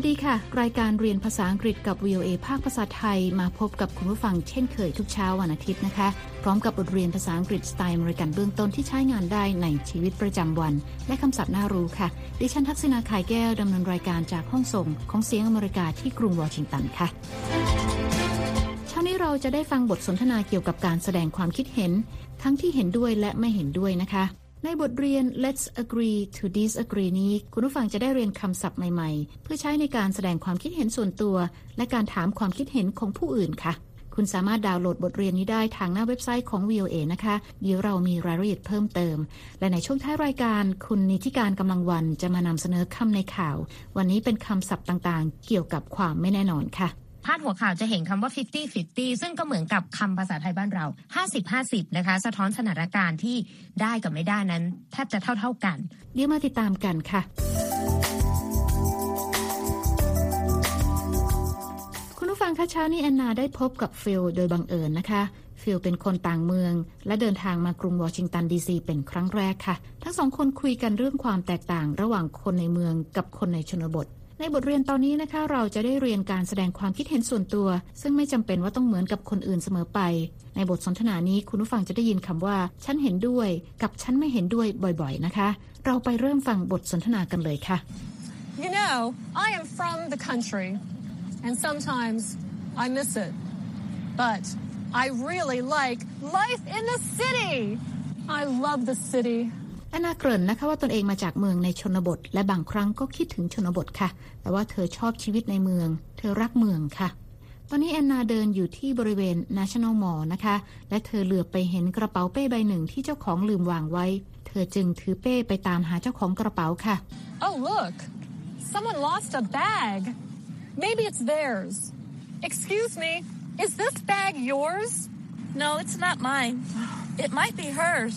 วัสดีค่ะ รายการเรียนภาษาอังกฤษกับ VOA ภาคภาษาไทย มาพบกับคุณผู้ฟังเช่นเคยทุกเช้าวันอาทิตย์นะคะ พร้อมกับบทเรียนภาษาอังกฤษสไตล์อเมริกันเบื้องต้นที่ใช้งานได้ในชีวิตประจำวัน และคำศัพท์น่ารู้ค่ะ ดิฉันทักษณาขายแก้วดำเนินรายการจากห้องส่งของเสียงอเมริกาที่กรุงวอชิงตันค่ะเช้านี้เราจะได้ฟังบทสนทนาเกี่ยวกับการแสดงความคิดเห็น ทั้งที่เห็นด้วยและไม่เห็นด้วยนะคะ ในบทเรียน Let's agree to disagree นี้ คุณผู้ฟังจะได้เรียนคำศัพท์ใหม่ๆ เพื่อใช้ในการแสดงความคิดเห็นส่วนตัว และการถามความคิดเห็นของผู้อื่นค่ะ คุณสามารถดาวน์โหลดบทเรียนนี้ได้ทางหน้าเว็บไซต์ของ VOA นะคะ เดี๋ยวเรามีรายละเอียดเพิ่มเติม และในช่วงท้ายรายการ คุณนิติการกำลังวันจะมานำเสนอคำในข่าว วันนี้เป็นคำศัพท์ต่างๆ เกี่ยวกับความไม่แน่นอนค่ะาดหัวข่าวจะเห็นคำว่า 50-50 ซึ่งก็เหมือนกับคำภาษาไทยบ้านเรา 50-50 นะคะ สะท้อนสถานการณ์ที่ได้กับไม่ได้นั้นแทบจะเท่า ๆกัน เดี๋ยวมาติดตามกันค่ะคุณผู้ฟังคะเช้านี้แอนนาได้พบกับฟิลโดยบังเอิญนะคะ ฟิลเป็นคนต่างเมือง และเดินทางมากรุงวอชิงตันดีซีเป็นครั้งแรกค่ะ ทั้งสองคนคุยกันเรื่องความแตกต่างระหว่างคนในเมืองกับคนในชนบท ในบทเรียนตอนนี้นะคะ เราจะได้เรียนการแสดงความคิดเห็นส่วนตัว ซึ่งไม่จำเป็นว่าต้องเหมือนกับคนอื่นเสมอไป ในบทสนทนานี้คุณผู้ฟังจะได้ยินคำว่า ฉันเห็นด้วย กับฉันไม่เห็นด้วยบ่อยๆนะคะ เราไปเริ่มฟังบทสนทนากันเลยค่ะ You know I am from the country and sometimes I miss it but I really like life in the city I love the city แอนนาเกริ่นนะคะว่าตนเองมาจากเมืองในชนบท และบางครั้งก็คิดถึงชนบทค่ะ แต่ว่าเธอชอบชีวิตในเมือง เธอรักเมืองค่ะ ตอนนี้แอนนาเดินอยู่ที่บริเวณ National Mall นะคะ และเธอเหลือไปเห็นกระเป๋าเป้ใบหนึ่งที่เจ้าของลืมวางไว้ เธอจึงถือเป้ไปตามหาเจ้าของกระเป๋าค่ะ Oh look someone lost a bag maybe it's theirs excuse me is this bag yours no it's not mine it might be hers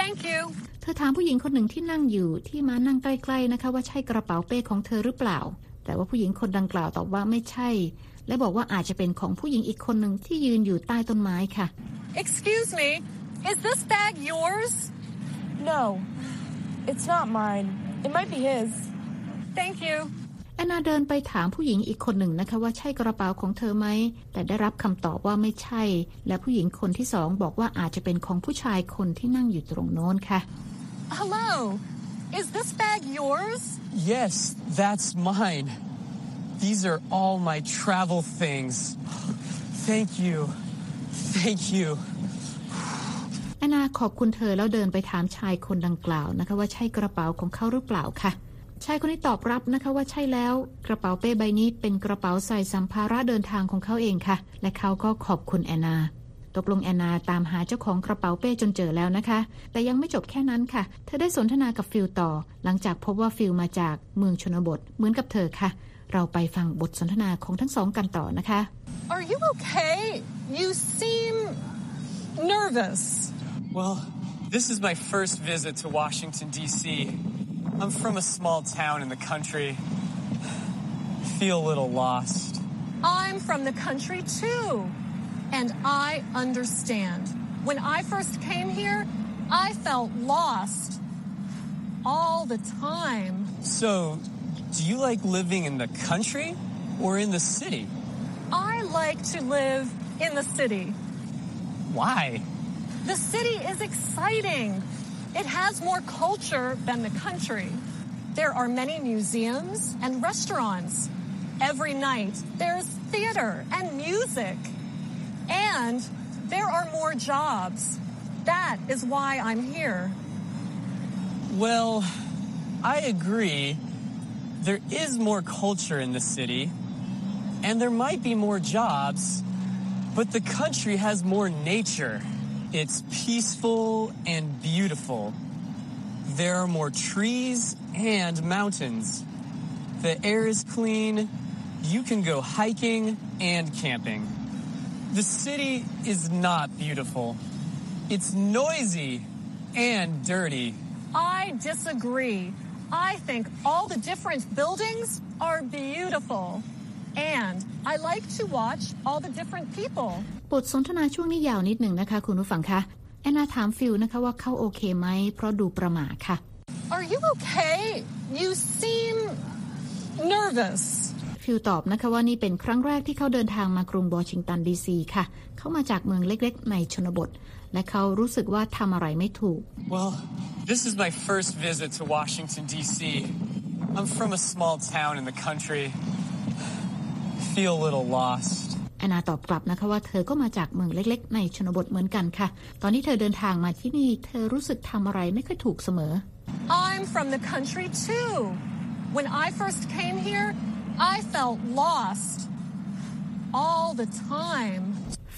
thank you เธอถามผู้หญิงคนหนึ่งที่นั่งอยู่ที่มานั่งใกล้ๆนะคะ ว่าใช่กระเป๋าเป้ของเธอหรือเปล่า แต่ว่าผู้หญิงคนดังกล่าวตอบว่าไม่ใช่ และบอกว่าอาจจะเป็นของผู้หญิงอีกคนหนึ่งที่ยืนอยู่ใต้ต้นไม้ค่ะ Excuse me is this bag yours No it's not mine it might be his Thank you แอนนาเดินไปถามผู้หญิงอีกคนหนึ่งนะคะ ว่าใช่กระเป๋าของเธอไหม แต่ได้รับคำตอบว่าไม่ใช่ และผู้หญิงคนที่สองบอกว่าอาจจะเป็นของผู้ชายคนที่นั่งอยู่ตรงโน้นค่ะ Hello. Is this bag yours? Yes, that's mine. These are all my travel things. Thank you. Thank you. แอนนาขอบคุณเธอแล้วเดินไปถามชายคนดังกล่าวนะคะว่าใช่กระเป๋าของเขาหรือเปล่าค่ะ ชายคนนี้ตอบรับนะคะว่าใช่แล้ว กระเป๋าเป้ใบนี้เป็นกระเป๋าใส่สัมภาระเดินทางของเขาเองค่ะ และเขาก็ขอบคุณแอนนา ตกลงแอนนาตามหาเจ้าของกระเป๋าเป้จนเจอแล้วนะคะ แต่ยังไม่จบแค่นั้นค่ะ เธอได้สนทนากับฟิลต่อ หลังจากพบว่าฟิลมาจากเมืองชนบท เหมือนกับเธอค่ะ เราไปฟังบทสนทนาของทั้งสองกันต่อนะคะ Are you okay? You seem nervous. Well, this is my first visit to Washington D.C. I'm from a small town in the country. I feel a little lost. I'm from the country too. And I understand. When I first came here, I felt lost all the time. So, do you like living in the country or in the city? I like to live in the city. Why? The city is exciting. It has more culture than the country. There are many museums and restaurants. Every night, there's theater and music. And there are more jobs. That is why I'm here. Well, I agree. There is more culture in the city, and there might be more jobs, but the country has more nature. It's peaceful and beautiful. There are more trees and mountains. The air is clean. You can go hiking and camping. The city is not beautiful. It's noisy and dirty. I disagree. I think all the different buildings are beautiful. And I like to watch all the different people. บทสนทนาช่วงนี้ยาวนิดหนึ่งนะคะคุณผู้ฟังคะแอนนาถามฟิลนะคะว่าเขาโอเคไหมเพราะดูประหม่าค่ะ Are you okay? You seem nervous. ฟิลตอบนะคะว่านี่เป็นครั้งแรกที่เขาเดินทางมากรุงวอชิงตันดีซีค่ะ เขามาจากเมืองเล็กๆ ในชนบท และเขารู้สึกว่าทำอะไรไม่ถูก Well, this is my first visit to Washington, D.C. I'm from a small town in the country. Feel a little lost. แอนนาตอบกลับนะคะว่าเธอก็มาจากเมืองเล็กๆ ในชนบทเหมือนกันค่ะ ตอนที่เธอเดินทางมาที่นี่ เธอรู้สึกทำอะไรไม่ค่อยถูกเสมอ I'm from the country too. When I first came here, I felt lost all the time.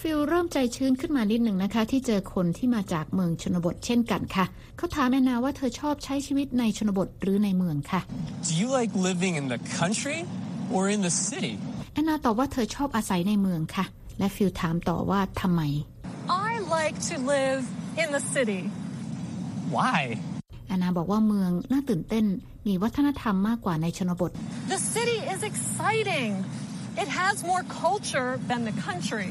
ฟิลเริ่มใจชื้นขึ้นมานิดหนึ่งนะคะ ที่เจอคนที่มาจากเมืองชนบทเช่นกันค่ะ เขาถามแอนนาว่าเธอชอบใช้ชีวิตในชนบทหรือในเมืองค่ะ Do you like living in the country or in the city? แอนนาตอบว่าเธอชอบอาศัยในเมืองค่ะ และฟิลถามต่อว่าทำไม I like to live in the city. Why? แอนนาบอกว่าเมืองน่าตื่นเต้น มีวัฒนธรรมมากกว่าในชนบท The city is exciting. It has more culture than the country.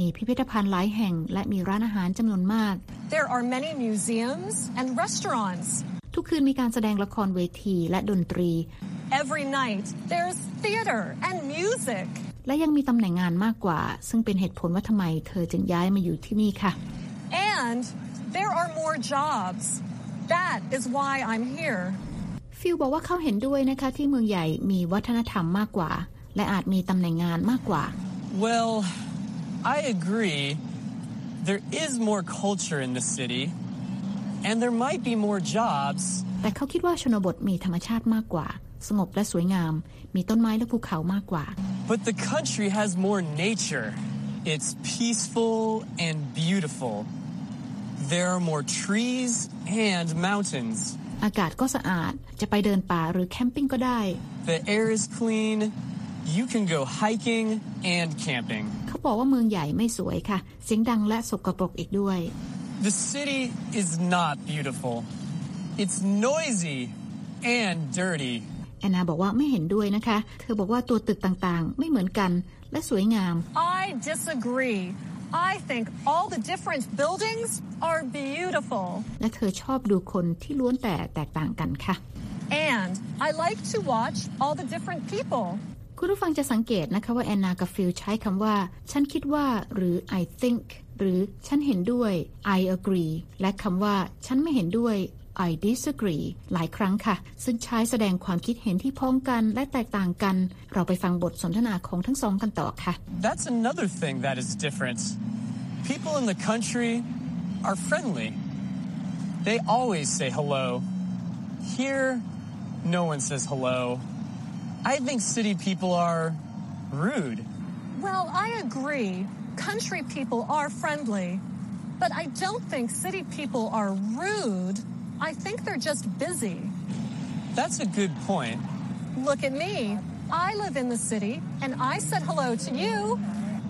มีพิพิธภัณฑ์หลายแห่งและมีร้านอาหารจำนวนมาก There are many museums and restaurants. ทุกคืนมีการแสดงละครเวทีและดนตรี Every night, there's theater and music. และยังมีตำแหน่งงานมากกว่า ซึ่งเป็นเหตุผลว่าทำไมเธอจึงย้ายมาอยู่ที่นี่ค่ะ And there are more jobs. That is why I'm here. ฟิลบอกว่าเขาเห็นด้วยนะคะที่เมืองใหญ่มีวัฒนธรรมมากกว่า และอาจมีตำแหน่งงานมากกว่า Well, I agree. There is more culture in the city, and there might be more jobs, แต่เขาคิดว่าชนบทมีธรรมชาติมากกว่า สงบและสวยงาม มีต้นไม้และภูเขามากกว่า but the country has more nature. It's peaceful and beautiful. There are more trees and mountains. อากาศก็สะอาด จะไปเดินป่าหรือแคมปิ้งก็ได้ The air is clean. You can go hiking and camping. เขาบอกว่าเมืองใหญ่ไม่สวยค่ะ เสียงดังและสกปรกอีกด้วย The city is not beautiful. It's noisy and dirty. แอนนาบอกว่าไม่เห็นด้วยนะคะ เธอบอกว่าตัวตึกต่างๆ ไม่เหมือนกันและสวยงาม I disagree. I think all the different buildings are beautiful. และเธอชอบดูคนที่ล้วนแต่แตกต่างกันค่ะ And I like to watch all the different people. คุณผู้ฟังจะสังเกตนะคะว่าแอนนากับฟิลใช้คำว่า ฉันคิดว่าหรือ I think หรือฉันเห็นด้วย I agree และคำว่า ฉันไม่เห็นด้วย I disagree หลายครั้งค่ะ ซึ่งใช้แสดงความคิดเห็นที่พ้องกันและแตกต่างกัน เราไปฟังบทสนทนาของทั้งสองกันต่อค่ะ That's another thing that is different. People in the country are friendly. They always say hello. Here, no one says hello. I think city people are rude. Well, I agree. Country people are friendly. But I don't think city people are rude. I think they're just busy. That's a good point. Look at me. I live in the city and I said hello to you.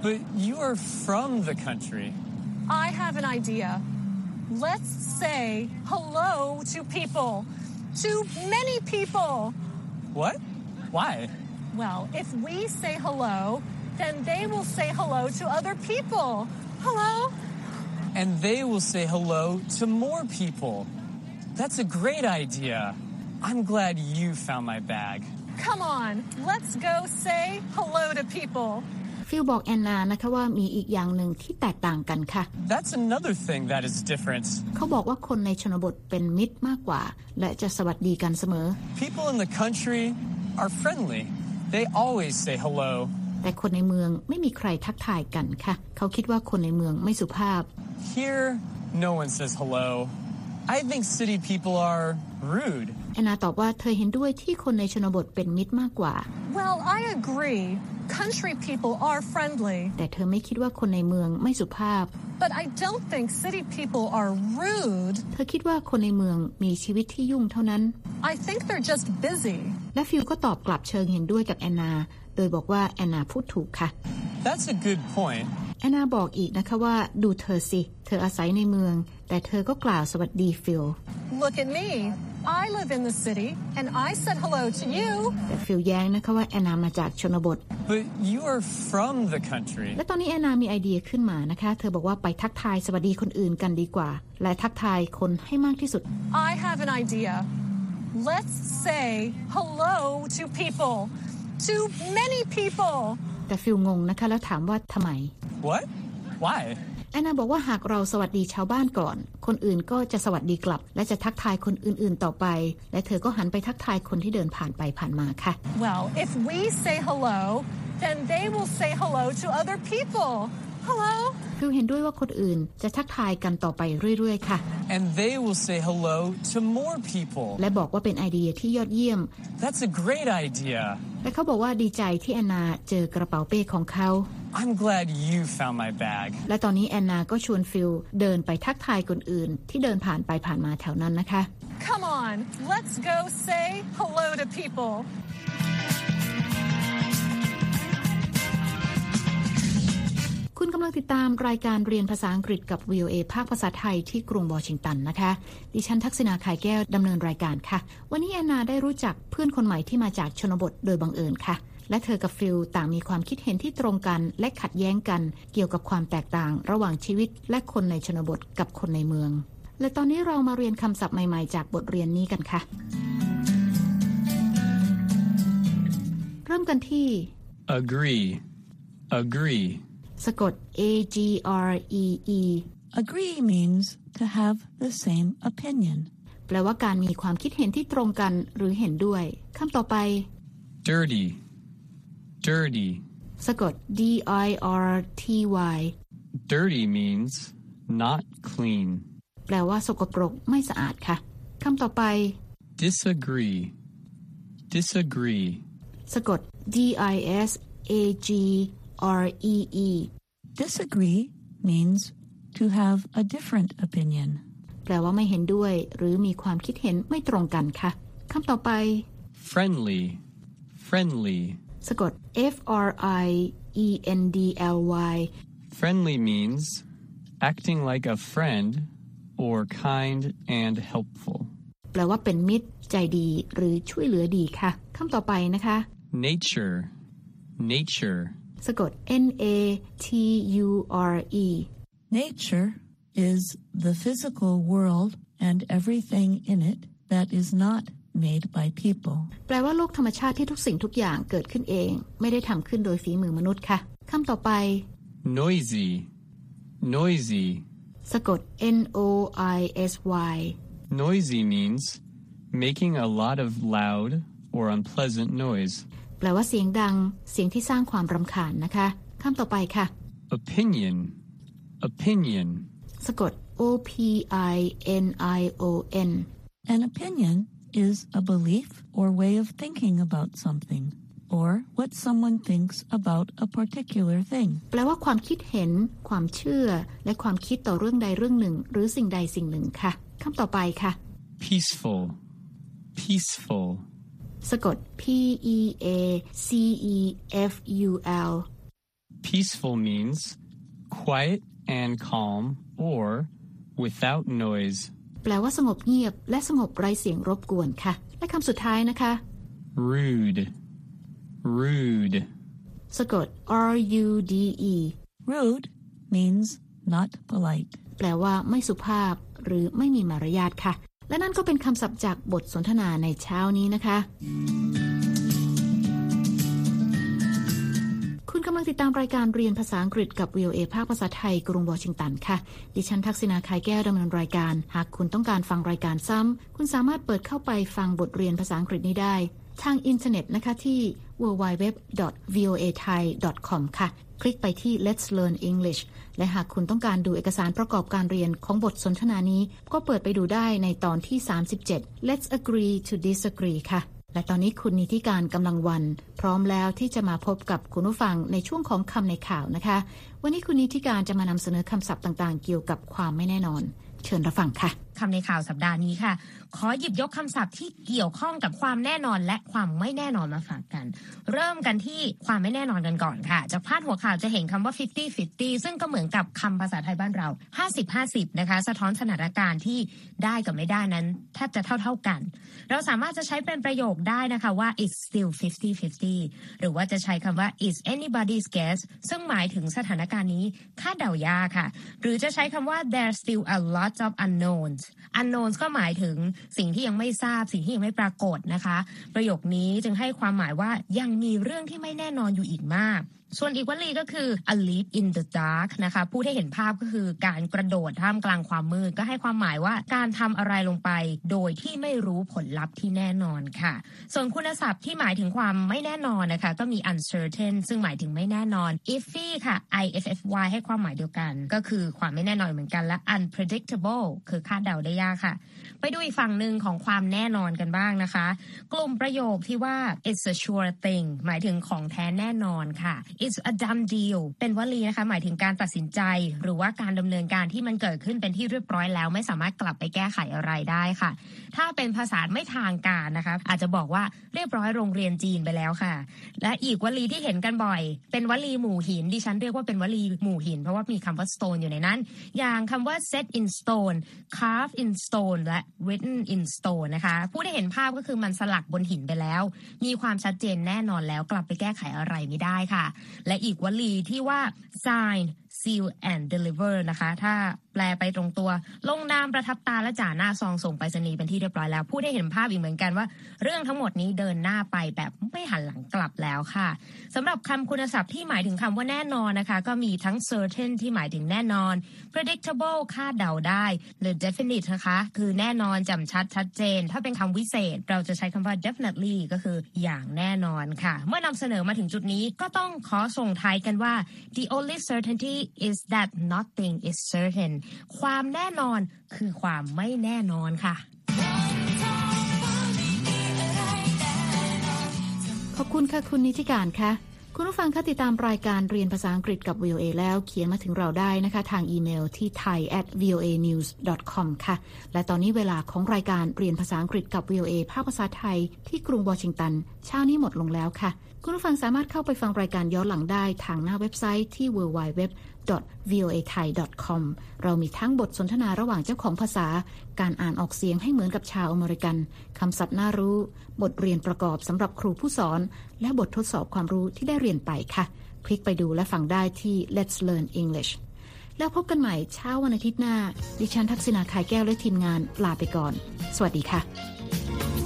But you are from the country. I have an idea. Let's say hello to people. To many people. What? Why? Well, if we say hello, then they will say hello to other people. Hello? And they will say hello to more people. That's a great idea. I'm glad you found my bag. Come on, let's go say hello to people. ฟิลบอกแอนนานะคะว่ามีอีกอย่างหนึ่งที่แตกต่างกันค่ะ That's another thing that is different. เขาบอกว่าคนในชนบทเป็นมิตรมากกว่า และจะสวัสดีกันเสมอ People in the country are friendly. They always say hello. แต่คนในเมืองไม่มีใครทักทายกันค่ะ เขาคิดว่าคนในเมืองไม่สุภาพ Here, no one says hello. I think city people are rude. แอนนาตอบว่าเธอเห็นด้วยที่คนในชนบทเป็นมิตรมากกว่า Well, I agree. Country people are friendly. แต่เธอไม่คิดว่าคนในเมืองไม่สุภาพ But I don't think city people are rude. เธอคิดว่าคนในเมืองมีชีวิตที่ยุ่งเท่านั้น I think they're just busy. และฟิลก็ตอบกลับเชิงเห็นด้วยกับแอนนา โดยบอกว่าแอนนาพูดถูกค่ะ That's a good point. แอนนาบอกอีกนะคะว่าดูเธอสิ เธออาศัยในเมือง แต่เธอก็กล่าวสวัสดีฟิล Look at me. I live in the city and I said hello to you. แต่ฟิลแย้งนะคะว่าแอนนามาจากชนบท But you are from the country. และตอนนี้แอนนามีไอเดียขึ้นมานะคะ เธอบอกว่าไปทักทายสวัสดีคนอื่นกันดีกว่า และทักทายคนให้มากที่สุด I have an idea. let's say hello to people, to many people. แต่ฟิลงงนะคะ แล้วถามว่าทำไม What? Why? แอนนาบอกว่าหากเราสวัสดีชาวบ้านก่อน คนอื่นก็จะสวัสดีกลับ และจะทักทายคนอื่นๆต่อไป และเธอก็หันไปทักทายคนที่เดินผ่านไปผ่านมาค่ะ Well, if we say hello, then they will say hello to other people. Hello. ฟิลเห็นด้วยว่าคนอื่นจะทักทายกันต่อไปเรื่อยๆ ค่ะ And they will say hello to more people. และบอกว่าเป็นไอเดียที่ยอดเยี่ยม That's a great idea. และเขาบอกว่าดีใจที่แอนนาเจอกระเป๋าเป้ของเขา I'm glad you found my bag. และตอนนี้แอนนาก็ชวนฟิลเดินไปทักทายคนอื่น ที่เดินผ่านไปผ่านมาแถวนั้นนะคะ Come on, let's go say hello to people. คุณกำลังติดตามรายการเรียนภาษาอังกฤษกับ VOA ภาคภาษาไทยที่กรุงวอชิงตันนะคะ ดิฉันทักษณาขายแก้วดำเนินรายการค่ะ วันนี้แอนนาได้รู้จักเพื่อนคนใหม่ที่มาจากชนบทโดยบังเอิญค่ะ และเธอกับฟิลต่างมีความคิดเห็นที่ตรงกัน และขัดแย้งกัน เกี่ยวกับความแตกต่าง ระหว่างชีวิต และคนในชนบทกับคนในเมือง และตอนนี้เรามาเรียนคำศัพท์ใหม่ ๆ จากบทเรียนนี้กันค่ะ เริ่มกันที่ Agree. Agree. สะกด A G R E E Agree means to have the same opinion. แปลว่าการมีความคิดเห็นที่ตรงกันหรือเห็นด้วยคำต่อไป Dirty. Dirty. สะกด D I R T Y Dirty means not clean. แปลว่าสกปรกไม่สะอาดค่ะคำต่อไป Disagree. Disagree. สะกด D I S A G R E E Disagree means to have a different opinion. แปลว่าไม่เห็นด้วย หรือมีความคิดเห็นไม่ตรงกันค่ะคำต่อไป Friendly. Friendly. สะกด F R I E N D L Y Friendly means acting like a friend or kind and helpful. แปลว่าเป็นมิตร ใจดีหรือช่วยเหลือดีค่ะคำต่อไปนะคะ Nature. Nature. สะกด N A T U R E Nature is the physical world and everything in it that is not made by people. แปลว่าโลกธรรมชาติที่ทุกสิ่งทุกอย่างเกิดขึ้นเอง ไม่ได้ทำขึ้นโดยฝีมือมนุษย์ค่ะ คำต่อไป Noisy. Noisy. สะกด N O I S Y Noisy means making a lot of loud or unpleasant noise. แปลว่าเสียงดัง เสียงที่สร้างความรำคาญนะคะคำต่อไปค่ะ Opinion. Opinion. สะกด O P I N I O N An opinion is a belief or way of thinking about something, or what someone thinks about a particular thing. แปลว่าความคิดเห็น ความเชื่อ และความคิดต่อเรื่องใดเรื่องหนึ่ง หรือสิ่งใดสิ่งหนึ่งค่ะคำต่อไปค่ะ Peaceful. Peaceful. สะกด P E A C E F U L Peaceful means quiet and calm or without noise. แปลว่าสงบเงียบและสงบไร้เสียงรบกวนค่ะ และคำสุดท้ายนะคะ Rude. Rude. สะกด R U D E Rude means not polite. แปลว่าไม่สุภาพ หรือไม่มีมารยาทค่ะ และนั่นก็เป็นคำศัพท์จากบทสนทนาในเช้านี้นะคะ คุณกำลังติดตามรายการเรียนภาษาอังกฤษกับ VOA ภาคภาษาไทย กรุงวอชิงตันค่ะ ดิฉันทักษณาคายแก้วดำเนินรายการ หากคุณต้องการฟังรายการซ้ำ คุณสามารถเปิดเข้าไปฟังบทเรียนภาษาอังกฤษนี้ได้ ทางอินเทอร์เน็ตนะคะที่ www.voathai.com ค่ะ คลิกไปที่ Let's Learn English และหากคุณต้องการดูเอกสารประกอบการเรียนของบทสนทนานี้ ก็เปิดไปดูได้ในตอนที่ 37 Let's agree to disagree ค่ะ และตอนนี้คุณนิติการกำลังวัน พร้อมแล้วที่จะมาพบกับคุณผู้ฟังในช่วงของคำในข่าวนะคะ วันนี้คุณนิติการจะมานำเสนอคำศัพท์ต่างๆ เกี่ยวกับความไม่แน่นอน เชิญรับฟังค่ะ คำในข่าวสัปดาห์นี้ค่ะ ขอหยิบยกคำศัพท์ที่เกี่ยวข้องกับความแน่นอนและความไม่แน่นอนมาฝากกัน เริ่มกันที่ความไม่แน่นอนกันก่อนค่ะ จากพาดหัวข่าวจะเห็นคำว่า 50 50 ซึ่งก็เหมือนกับคำภาษาไทยบ้านเรา 50 50 นะคะ สะท้อนสถานการณ์ที่ได้กับไม่ได้นั้นแทบจะเท่า ๆกัน เราสามารถจะใช้เป็นประโยคได้นะคะว่า it's still 50 50 หรือว่าจะใช้คำว่า is anybody's guess ซึ่งหมายถึงสถานการณ์นี้คาดเดายากค่ะ หรือจะใช้คำว่า there's still a lot of unknowns unknowns ก็หมายถึงสิ่งที่ยังไม่ทราบสิ่งที่ยังไม่ปรากฏนะคะ ประโยคนี้จึงให้ความหมายว่ายังมีเรื่องที่ไม่แน่นอนอยู่อีกมากส่วนอีกวลีก็คือ a leap in the dark นะคะพูดให้เห็นภาพก็คือการกระโดดท่ามกลางความมืดก็ให้ความหมายว่าการทำอะไรลงไป โดยที่ไม่รู้ผลลัพธ์ที่แน่นอนค่ะ ส่วนคุณศัพท์ที่หมายถึงความไม่แน่นอนนะคะ ก็มี uncertain ซึ่งหมายถึงไม่แน่นอน iffy ค่ะ i f f y ให้ความหมายเดียวกัน ก็คือความไม่แน่นอนเหมือนกันและ unpredictable คือคาดเดาได้ยากค่ะ ไปดูอีกฝั่งหนึ่งของความแน่นอนกันบ้างนะคะ กลุ่มประโยคที่ว่า it's a sure thing หมายถึงของแท้แน่นอนค่ะ it's a dumb deal เป็นวลีนะคะ หมายถึงการตัดสินใจ หรือว่าการดำเนินการที่มันเกิดขึ้นเป็นที่เรียบร้อยแล้ว ไม่สามารถกลับไปแก้ไขอะไรได้ค่ะ ถ้าเป็นภาษาไม่ทางการนะคะ อาจจะบอกว่าเรียบร้อยโรงเรียนจีนไปแล้วค่ะ และอีกวลีที่เห็นกันบ่อย เป็นวลีหมู่หินดิฉันเรียกว่าเป็นวลีหมู่หิน เพราะว่ามีคำว่า stone อยู่ในนั้น อย่างคำว่า set in stone carve in stone และ written in stone นะคะผู้ได้เห็นภาพก็คือมันสลักบนหินไปแล้ว มีความชัดเจนแน่นอนแล้วกลับไปแก้ไขอะไรไม่ได้ค่ะ และอีกวลีที่ว่า sign seal and deliver นะคะ ถ้าแปลไปตรงตัว ลงนามประทับตาและจ่าหน้าซองส่งไปรษณีย์เป็นที่เรียบร้อยแล้วผู้ได้เห็นภาพอีกเหมือนกันว่า เรื่องทั้งหมดนี้เดินหน้าไปแบบไม่หันหลังกลับแล้วค่ะสำหรับคำคุณศัพท์ที่หมายถึงคำว่าแน่นอนนะคะ ก็มีทั้ง certain ที่หมายถึงแน่นอน predictable คาดเดาได้ หรือ definite นะคะ คือแน่นอนจำชัดชัดเจน ถ้าเป็นคำวิเศษ เราจะใช้คำว่า definitely ก็คืออย่างแน่นอนค่ะ เมื่อนำเสนอมาถึงจุดนี้ก็ต้องขอส่งท้ายกันว่า the only certainty is that nothing is certain ความแน่นอนคือความไม่แน่นอนค่ะ ขอบคุณค่ะ คุณนิติการค่ะ คุณผู้ฟังคะติดตามรายการเรียนภาษาอังกฤษกับ VOA แล้วเขียนมาถึงเราได้นะคะ ทางอีเมลที่ thai at voa news com ค่ะ และตอนนี้เวลาของรายการเรียนภาษาอังกฤษกับ VOA ภาคภาษาไทยที่กรุงวอชิงตัน เช้านี้หมดลงแล้วค่ะ คุณผู้ฟังสามารถเข้าไปฟังรายการย้อนหลังได้ทางหน้าเว็บไซต์ที่ www voathai.com เรามีทั้งบทสนทนาระหว่างเจ้าของภาษา การอ่านออกเสียงให้เหมือนกับชาวอเมริกันคำศัพท์น่ารู้ บทเรียนประกอบสำหรับครูผู้สอน และบททดสอบความรู้ที่ได้เรียนไปค่ะ คลิกไปดูและฟังได้ที่ Let's Learn English แล้วพบกันใหม่เช้าวันอาทิตย์หน้า ดิฉันทักษณาขายแก้วและทีมงานลาไปก่อน สวัสดีค่ะ